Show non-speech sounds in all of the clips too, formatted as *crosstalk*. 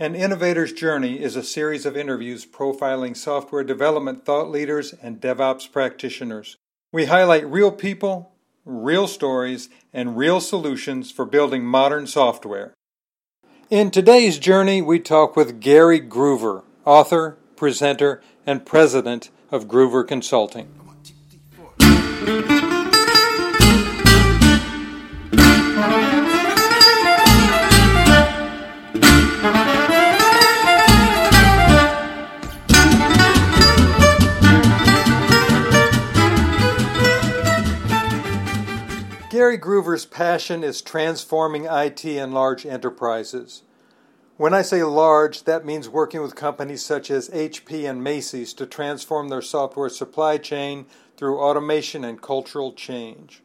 An Innovator's Journey is a series of interviews profiling software development thought leaders and DevOps practitioners. We highlight real people, real stories, and real solutions for building modern software. In today's journey, we talk with Gary Gruver, author, presenter, and president of Gruver Consulting. Gary Gruver's passion is transforming IT in large enterprises. When I say large, that means working with companies such as HP and Macy's to transform their software supply chain through automation and cultural change.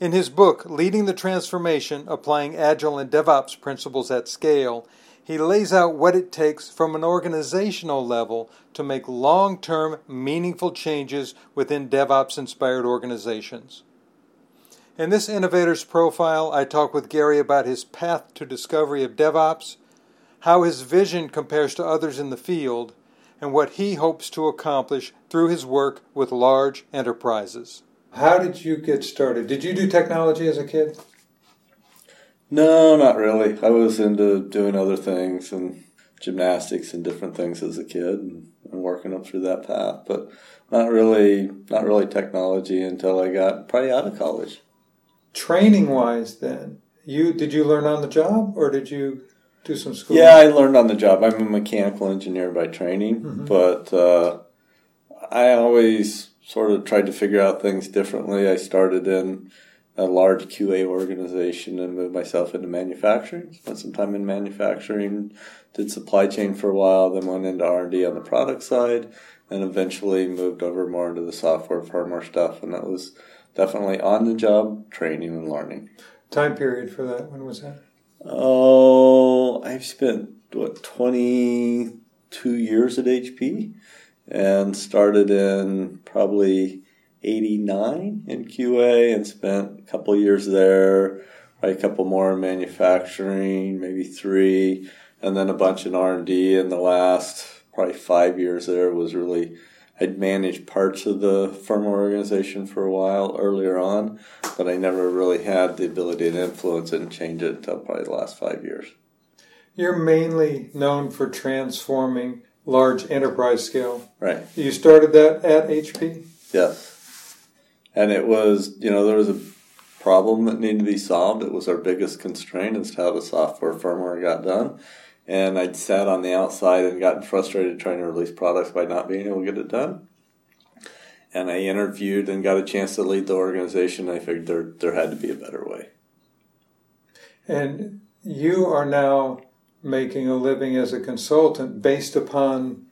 In his book, Leading the Transformation Applying Agile and DevOps Principles at Scale, he lays out what it takes from an organizational level to make long term, meaningful changes within DevOps inspired organizations. In this innovator's profile, I talk with Gary about his path to discovery of DevOps, how his vision compares to others in the field, and what he hopes to accomplish through his work with large enterprises. How did you get started? Did you do technology as a kid? No, not really. I was into doing other things and gymnastics and different things as a kid and, and working up through that path, but not really not really technology until I got probably out of college training wise then you did you learn on the job or did you do some school yeah i learned on the job. I'm a mechanical engineer by training mm-hmm. but uh, i always sort of tried to figure out things differently. I started in a large qa organization and moved myself into manufacturing spent some time in manufacturing did supply chain for a while then went into r&d on the product side and eventually moved over more into the software firmware stuff and that was definitely on the job training and learning. Time period for that? When was that? Oh, I've spent what twenty two years at HP, and started in probably eighty nine in QA, and spent a couple years there. Probably a couple more in manufacturing, maybe three, and then a bunch in R and D. And the last probably five years there was really I'd managed parts of the firmware organization for a while earlier on, but I never really had the ability to influence it and change it until probably the last five years. You're mainly known for transforming large enterprise scale. Right. You started that at HP? Yes. And it was, you know, there was a problem that needed to be solved. It was our biggest constraint as to how the software firmware got done and I'd sat on the outside and gotten frustrated trying to release products by not being able to get it done. And I interviewed and got a chance to lead the organization. I figured there there had to be a better way. And you are now making a living as a consultant based upon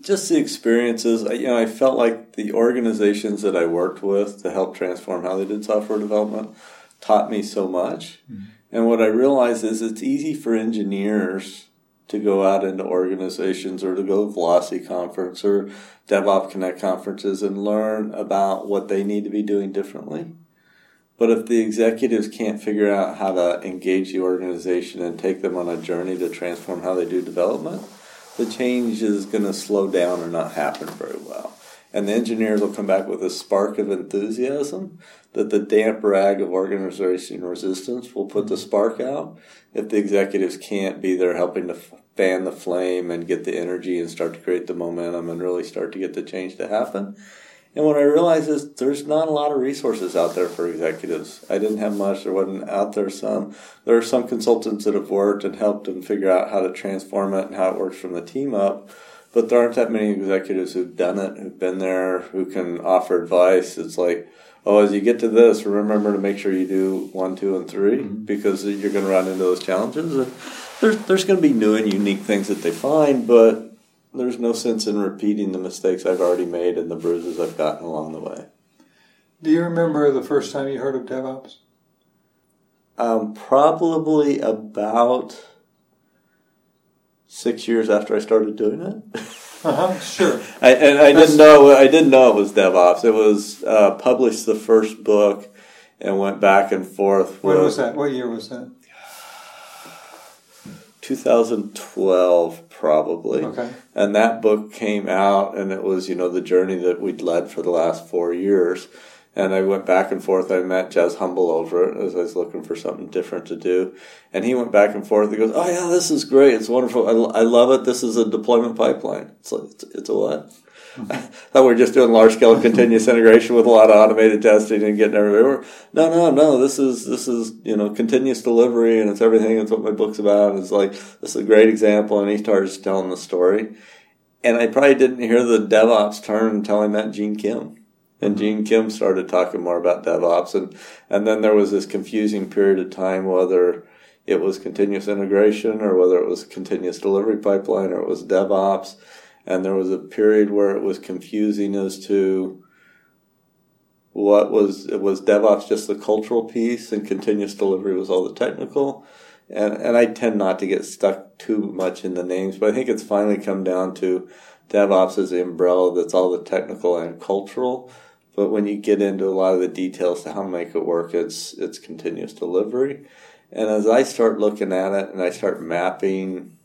just the experiences. You know, I felt like the organizations that I worked with to help transform how they did software development taught me so much. Mm-hmm. And what I realize is it's easy for engineers to go out into organizations or to go to Velocity Conference or DevOps Connect conferences and learn about what they need to be doing differently. But if the executives can't figure out how to engage the organization and take them on a journey to transform how they do development, the change is going to slow down or not happen very well. And the engineers will come back with a spark of enthusiasm that the damp rag of organization resistance will put the spark out if the executives can't be there helping to fan the flame and get the energy and start to create the momentum and really start to get the change to happen. And what I realized is there's not a lot of resources out there for executives. I didn't have much. There wasn't out there some. There are some consultants that have worked and helped them figure out how to transform it and how it works from the team up. But there aren't that many executives who've done it, who've been there, who can offer advice. It's like, oh, as you get to this, remember to make sure you do one, two, and 3 mm-hmm. because you're going to run into those challenges. And there's there's going to be new and unique things that they find, but there's no sense in repeating the mistakes I've already made and the bruises I've gotten along the way. Do you remember the first time you heard of DevOps? Um, probably about six years after I started doing it. Uh-huh, sure. *laughs* I, and I didn't know I didn't know it was DevOps. It was uh, published the first book and went back and forth. When was that? What year was that? 2012 probably. Okay. And that book came out, and it was you know the journey that we'd led for the last four years. And I went back and forth. I met Jez Humble over it as I was looking for something different to do. And he went back and forth. He goes, "Oh yeah, this is great. It's wonderful. I, I love it. This is a deployment pipeline. It's like, it's, it's a what? I thought we were just doing large scale *laughs* continuous integration with a lot of automated testing and getting everywhere. No, no, no. This is this is you know continuous delivery, and it's everything. It's what my book's about. It's like this is a great example, and he starts telling the story. And I probably didn't hear the DevOps term until I met Gene Kim. And Gene Kim started talking more about DevOps, and and then there was this confusing period of time whether it was continuous integration or whether it was continuous delivery pipeline or it was DevOps and there was a period where it was confusing as to what was it was DevOps just the cultural piece and continuous delivery was all the technical. And and I tend not to get stuck too much in the names, but I think it's finally come down to DevOps as the umbrella that's all the technical and cultural. But when you get into a lot of the details to how to make it work, it's it's continuous delivery. And as I start looking at it and I start mapping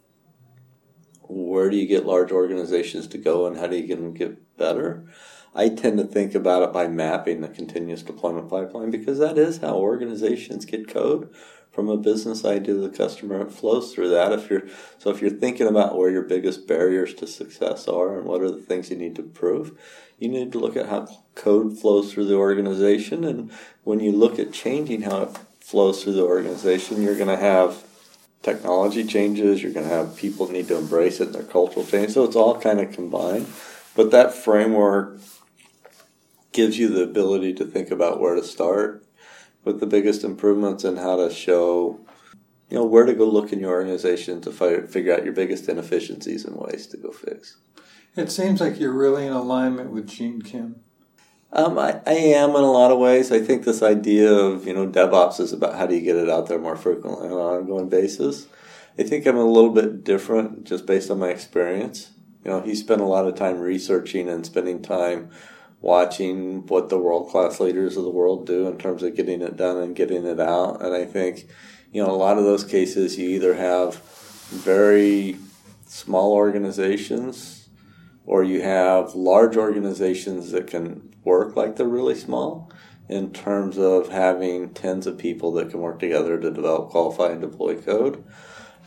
where do you get large organizations to go and how do you get them get better? I tend to think about it by mapping the continuous deployment pipeline because that is how organizations get code from a business idea to the customer. It flows through that. If you're so, if you're thinking about where your biggest barriers to success are and what are the things you need to prove, you need to look at how code flows through the organization. And when you look at changing how it flows through the organization, you're going to have technology changes, you're going to have people need to embrace it, their cultural change. So it's all kind of combined. But that framework gives you the ability to think about where to start with the biggest improvements and how to show, you know, where to go look in your organization to fi- figure out your biggest inefficiencies and ways to go fix. It seems like you're really in alignment with Gene Kim. Um, I, I am in a lot of ways. I think this idea of you know DevOps is about how do you get it out there more frequently on an ongoing basis. I think I'm a little bit different just based on my experience. You know, he spent a lot of time researching and spending time watching what the world class leaders of the world do in terms of getting it done and getting it out. And I think, you know, a lot of those cases you either have very small organizations or you have large organizations that can work like they're really small in terms of having tens of people that can work together to develop, qualify, and deploy code.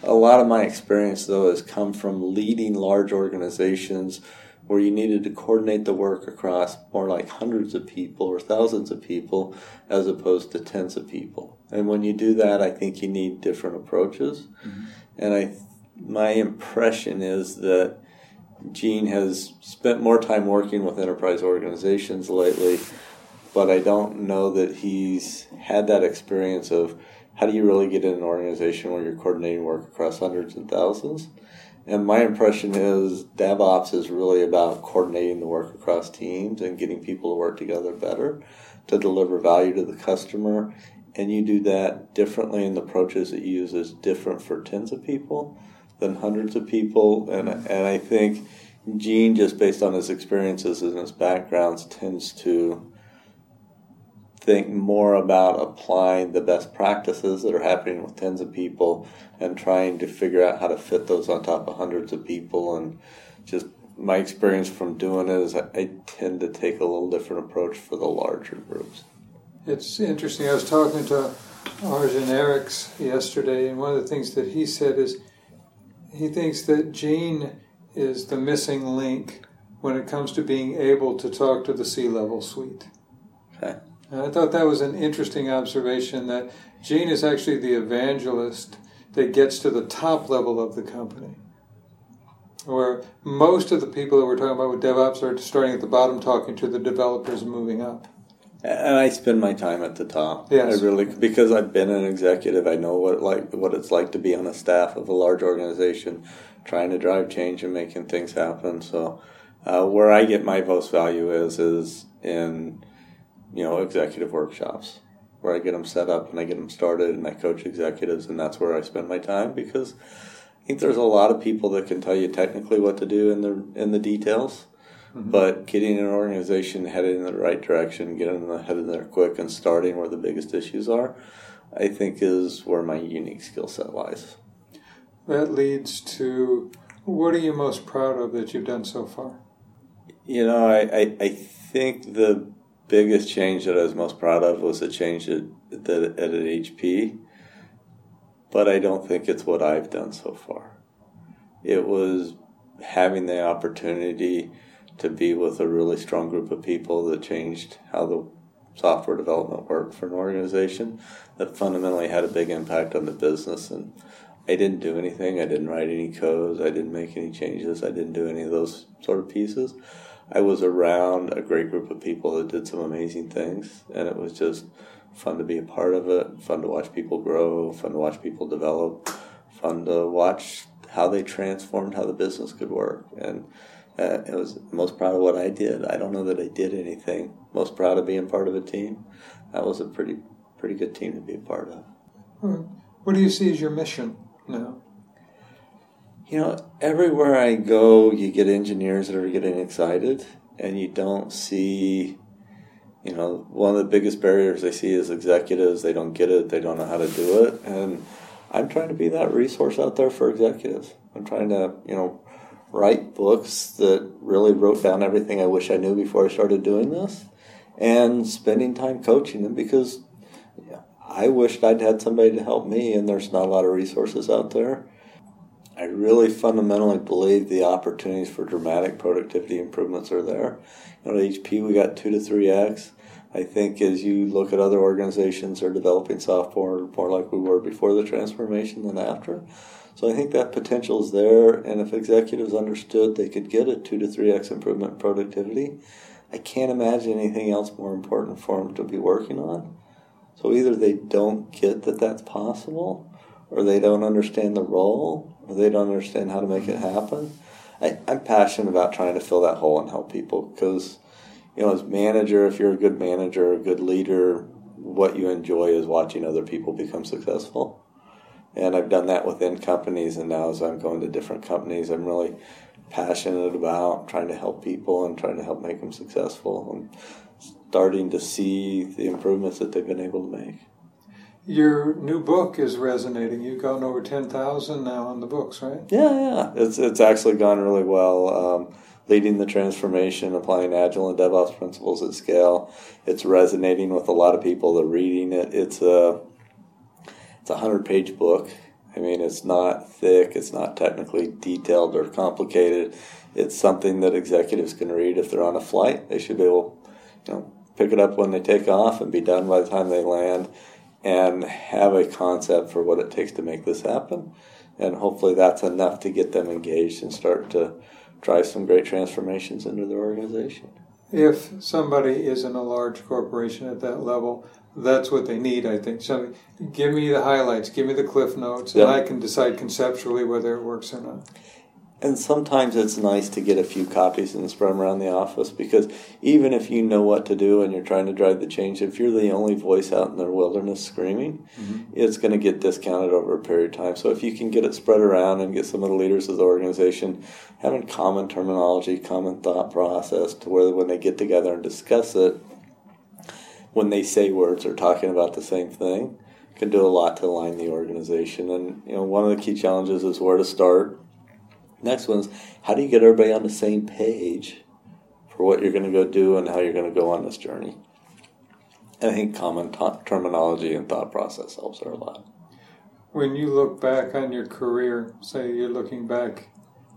A lot of my experience, though, has come from leading large organizations where you needed to coordinate the work across more like hundreds of people or thousands of people as opposed to tens of people. And when you do that, I think you need different approaches. Mm-hmm. And I, my impression is that Gene has spent more time working with enterprise organizations lately, but I don't know that he's had that experience of how do you really get in an organization where you're coordinating work across hundreds and thousands. And my impression is DevOps is really about coordinating the work across teams and getting people to work together better to deliver value to the customer. And you do that differently, and the approaches that you use is different for tens of people than hundreds of people. And, and I think Gene, just based on his experiences and his backgrounds, tends to think more about applying the best practices that are happening with tens of people and trying to figure out how to fit those on top of hundreds of people. And just my experience from doing it is I tend to take a little different approach for the larger groups. It's interesting. I was talking to Arjun Eriks yesterday, and one of the things that he said is he thinks that Gene is the missing link when it comes to being able to talk to the C level suite. Okay. I thought that was an interesting observation that Gene is actually the evangelist that gets to the top level of the company. Where most of the people that we're talking about with DevOps are starting at the bottom, talking to the developers and moving up. And I spend my time at the top. Yes. I really because I've been an executive. I know what like what it's like to be on the staff of a large organization, trying to drive change and making things happen. So, uh, where I get my most value is is in you know executive workshops where I get them set up and I get them started and I coach executives and that's where I spend my time because I think there's a lot of people that can tell you technically what to do in the in the details Mm-hmm. But getting an organization headed in the right direction, getting them headed there quick, and starting where the biggest issues are, I think is where my unique skill set lies. that leads to what are you most proud of that you've done so far? You know, I, I, I think the biggest change that I was most proud of was the change at, at, at HP, but I don't think it's what I've done so far. It was having the opportunity to be with a really strong group of people that changed how the software development worked for an organization that fundamentally had a big impact on the business and I didn't do anything. I didn't write any codes. I didn't make any changes. I didn't do any of those sort of pieces. I was around a great group of people that did some amazing things, and it was just fun to be a part of it, fun to watch people grow, fun to watch people develop, fun to watch how they transformed how the business could work. And uh, it was most proud of what I did. I don't know that I did anything. Most proud of being part of a team. That was a pretty pretty good team to be a part of. What do you see as your mission now? You know, everywhere I go, you get engineers that are getting excited, and you don't see. You know, one of the biggest barriers I see is executives. They don't get it. They don't know how to do it, and I'm trying to be that resource out there for executives. I'm trying to, you know, write books that really wrote down everything I wish I knew before I started doing this, and spending time coaching them because I wished I'd had somebody to help me, and there's not a lot of resources out there. I really fundamentally believe the opportunities for dramatic productivity improvements are there. You know, at HP, we got two to three X. I think as you look at other organizations are developing software more like we were before the transformation than after. So I think that potential is there, and if executives understood they could get a two to three X improvement in productivity, I can't imagine anything else more important for them to be working on. So either they don't get that that's possible, or they don't understand the role, they don't understand how to make it happen. I, I'm passionate about trying to fill that hole and help people because, you know, as manager, if you're a good manager, a good leader, what you enjoy is watching other people become successful. And I've done that within companies, and now as I'm going to different companies, I'm really passionate about trying to help people and trying to help make them successful. And starting to see the improvements that they've been able to make. Your new book is resonating. You've gotten over 10,000 now on the books, right? Yeah, yeah. It's, it's actually gone really well. Um, leading the transformation, applying Agile and DevOps principles at scale. It's resonating with a lot of people that are reading it. It's a, it's a 100 page book. I mean, it's not thick, it's not technically detailed or complicated. It's something that executives can read if they're on a flight. They should be able, you know, pick it up when they take off and be done by the time they land and have a concept for what it takes to make this happen. And hopefully that's enough to get them engaged and start to drive some great transformations into their organization. If somebody is in a large corporation at that level, that's what they need, I think. So give me the highlights, give me the cliff notes, and I can decide conceptually whether it works or not and sometimes it's nice to get a few copies and spread them around the office because even if you know what to do and you're trying to drive the change, if you're the only voice out in the wilderness screaming, mm-hmm. it's going to get discounted over a period of time. So if you can get it spread around and get some of the leaders of the organization having common terminology, common thought process, to where when they get together and discuss it, when they say words, they're talking about the same thing. Can do a lot to align the organization, and you know one of the key challenges is where to start Next one's how do you get everybody on the same page for what you're going to go do and how you're going to go on this journey? And I think common t- terminology and thought process helps there a lot. When you look back on your career, say you're looking back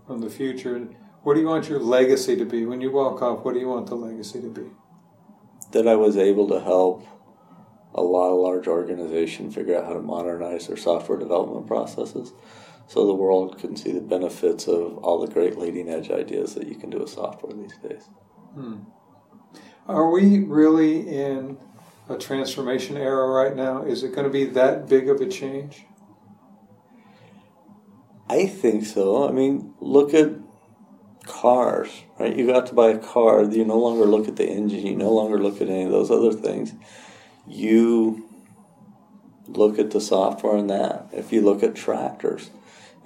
from the future, what do you want your legacy to be? When you walk off, what do you want the legacy to be? That I was able to help a lot of large organizations figure out how to modernize their software development processes so the world can see the benefits of all the great leading edge ideas that you can do with software these days. Hmm. Are we really in a transformation era right now? Is it going to be that big of a change? I think so. I mean, look at cars, right? You got to buy a car, you no longer look at the engine, you no longer look at any of those other things. You look at the software in that. If you look at tractors,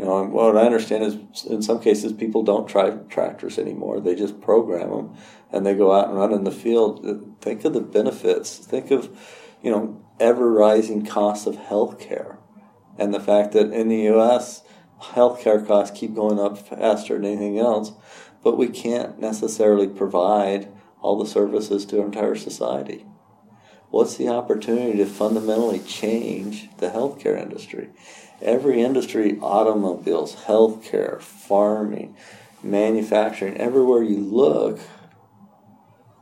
you know, what I understand is in some cases people don't drive tractors anymore. They just program them and they go out and run in the field. Uh, think of the benefits. Think of, you know, ever rising costs of health care and the fact that in the U.S., healthcare costs keep going up faster than anything else, but we can't necessarily provide all the services to our entire society. What's the opportunity to fundamentally change the healthcare industry? Every industry, automobiles, healthcare, farming, manufacturing, everywhere you look,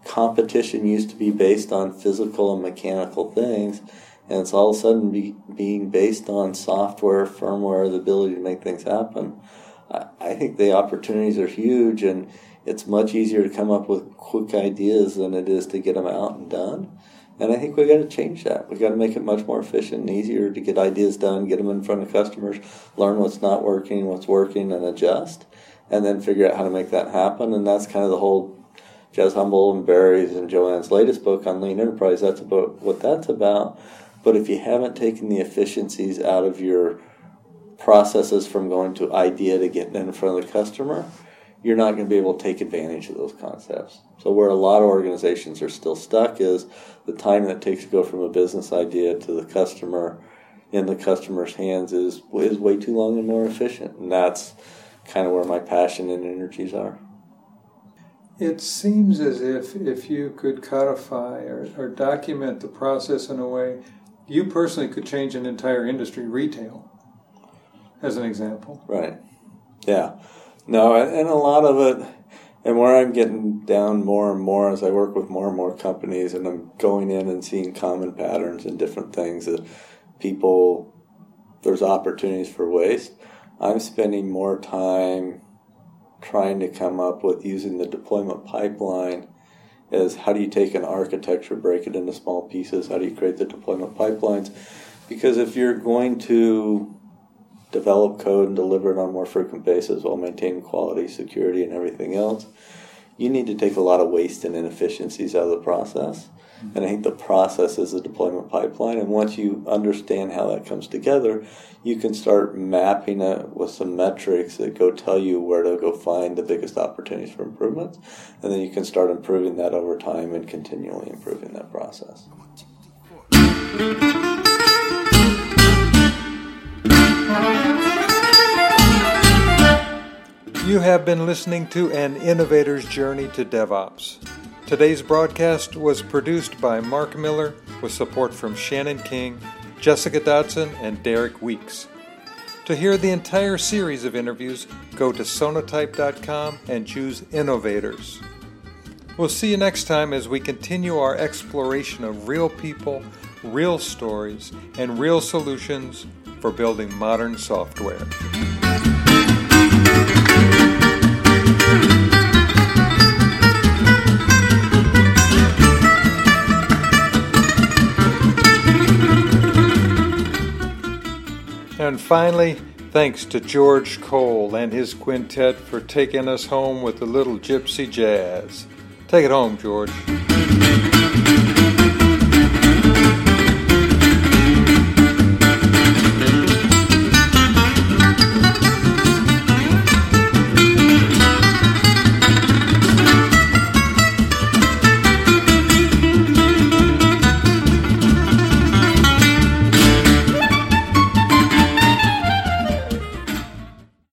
competition used to be based on physical and mechanical things, and it's all of a sudden be, being based on software, firmware, the ability to make things happen. I, I think the opportunities are huge, and it's much easier to come up with quick ideas than it is to get them out and done. And I think we've got to change that. We've got to make it much more efficient and easier to get ideas done, get them in front of customers, learn what's not working, what's working, and adjust, and then figure out how to make that happen. And that's kind of the whole Jez Humble and Barry's and Joanne's latest book on lean enterprise. That's about what that's about. But if you haven't taken the efficiencies out of your processes from going to idea to getting in front of the customer, you're not going to be able to take advantage of those concepts. So where a lot of organizations are still stuck is the time that it takes to go from a business idea to the customer in the customer's hands is is way too long and more efficient. And that's kind of where my passion and energies are. It seems as if if you could codify or, or document the process in a way, you personally could change an entire industry, retail, as an example. Right. Yeah. No, and a lot of it, and where I'm getting down more and more as I work with more and more companies, and I'm going in and seeing common patterns and different things that people, there's opportunities for waste. I'm spending more time trying to come up with using the deployment pipeline as how do you take an architecture, break it into small pieces, how do you create the deployment pipelines? Because if you're going to develop code and deliver it on a more frequent basis while maintaining quality, security, and everything else, you need to take a lot of waste and inefficiencies out of the process. Mm-hmm. And I think the process is the deployment pipeline. And once you understand how that comes together, you can start mapping it with some metrics that go tell you where to go find the biggest opportunities for improvements. And then you can start improving that over time and continually improving that process. You have been listening to An Innovator's Journey to DevOps. Today's broadcast was produced by Mark Miller with support from Shannon King, Jessica Dodson, and Derek Weeks. To hear the entire series of interviews, go to sonatype.com and choose Innovators. We'll see you next time as we continue our exploration of real people, real stories, and real solutions for building modern software. And finally, thanks to George Cole and his quintet for taking us home with a little gypsy jazz. Take it home, George.